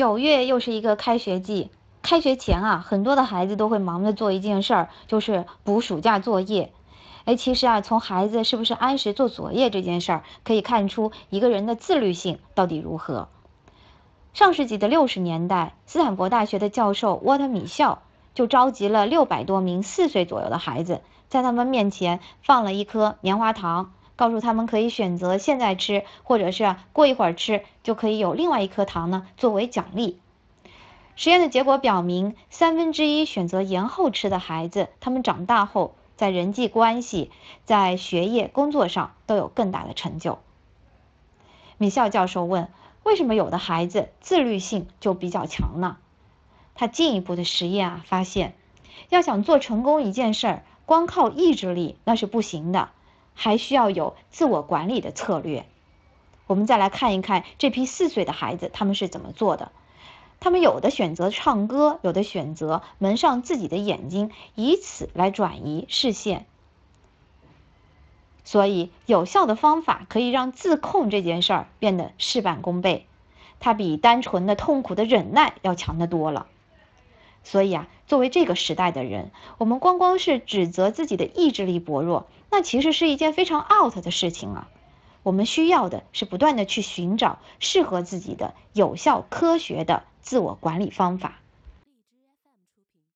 九月又是一个开学季，开学前啊，很多的孩子都会忙着做一件事儿，就是补暑假作业。哎，其实啊，从孩子是不是按时做作业这件事儿，可以看出一个人的自律性到底如何。上世纪的六十年代，斯坦福大学的教授沃特米肖就召集了六百多名四岁左右的孩子，在他们面前放了一颗棉花糖。告诉他们可以选择现在吃，或者是过一会儿吃，就可以有另外一颗糖呢作为奖励。实验的结果表明，三分之一选择延后吃的孩子，他们长大后在人际关系、在学业、工作上都有更大的成就。米肖教授问：为什么有的孩子自律性就比较强呢？他进一步的实验啊，发现要想做成功一件事儿，光靠意志力那是不行的。还需要有自我管理的策略。我们再来看一看这批四岁的孩子，他们是怎么做的？他们有的选择唱歌，有的选择蒙上自己的眼睛，以此来转移视线。所以，有效的方法可以让自控这件事儿变得事半功倍，它比单纯的痛苦的忍耐要强得多了。所以啊，作为这个时代的人，我们光光是指责自己的意志力薄弱。那其实是一件非常 out 的事情啊！我们需要的是不断的去寻找适合自己的有效科学的自我管理方法。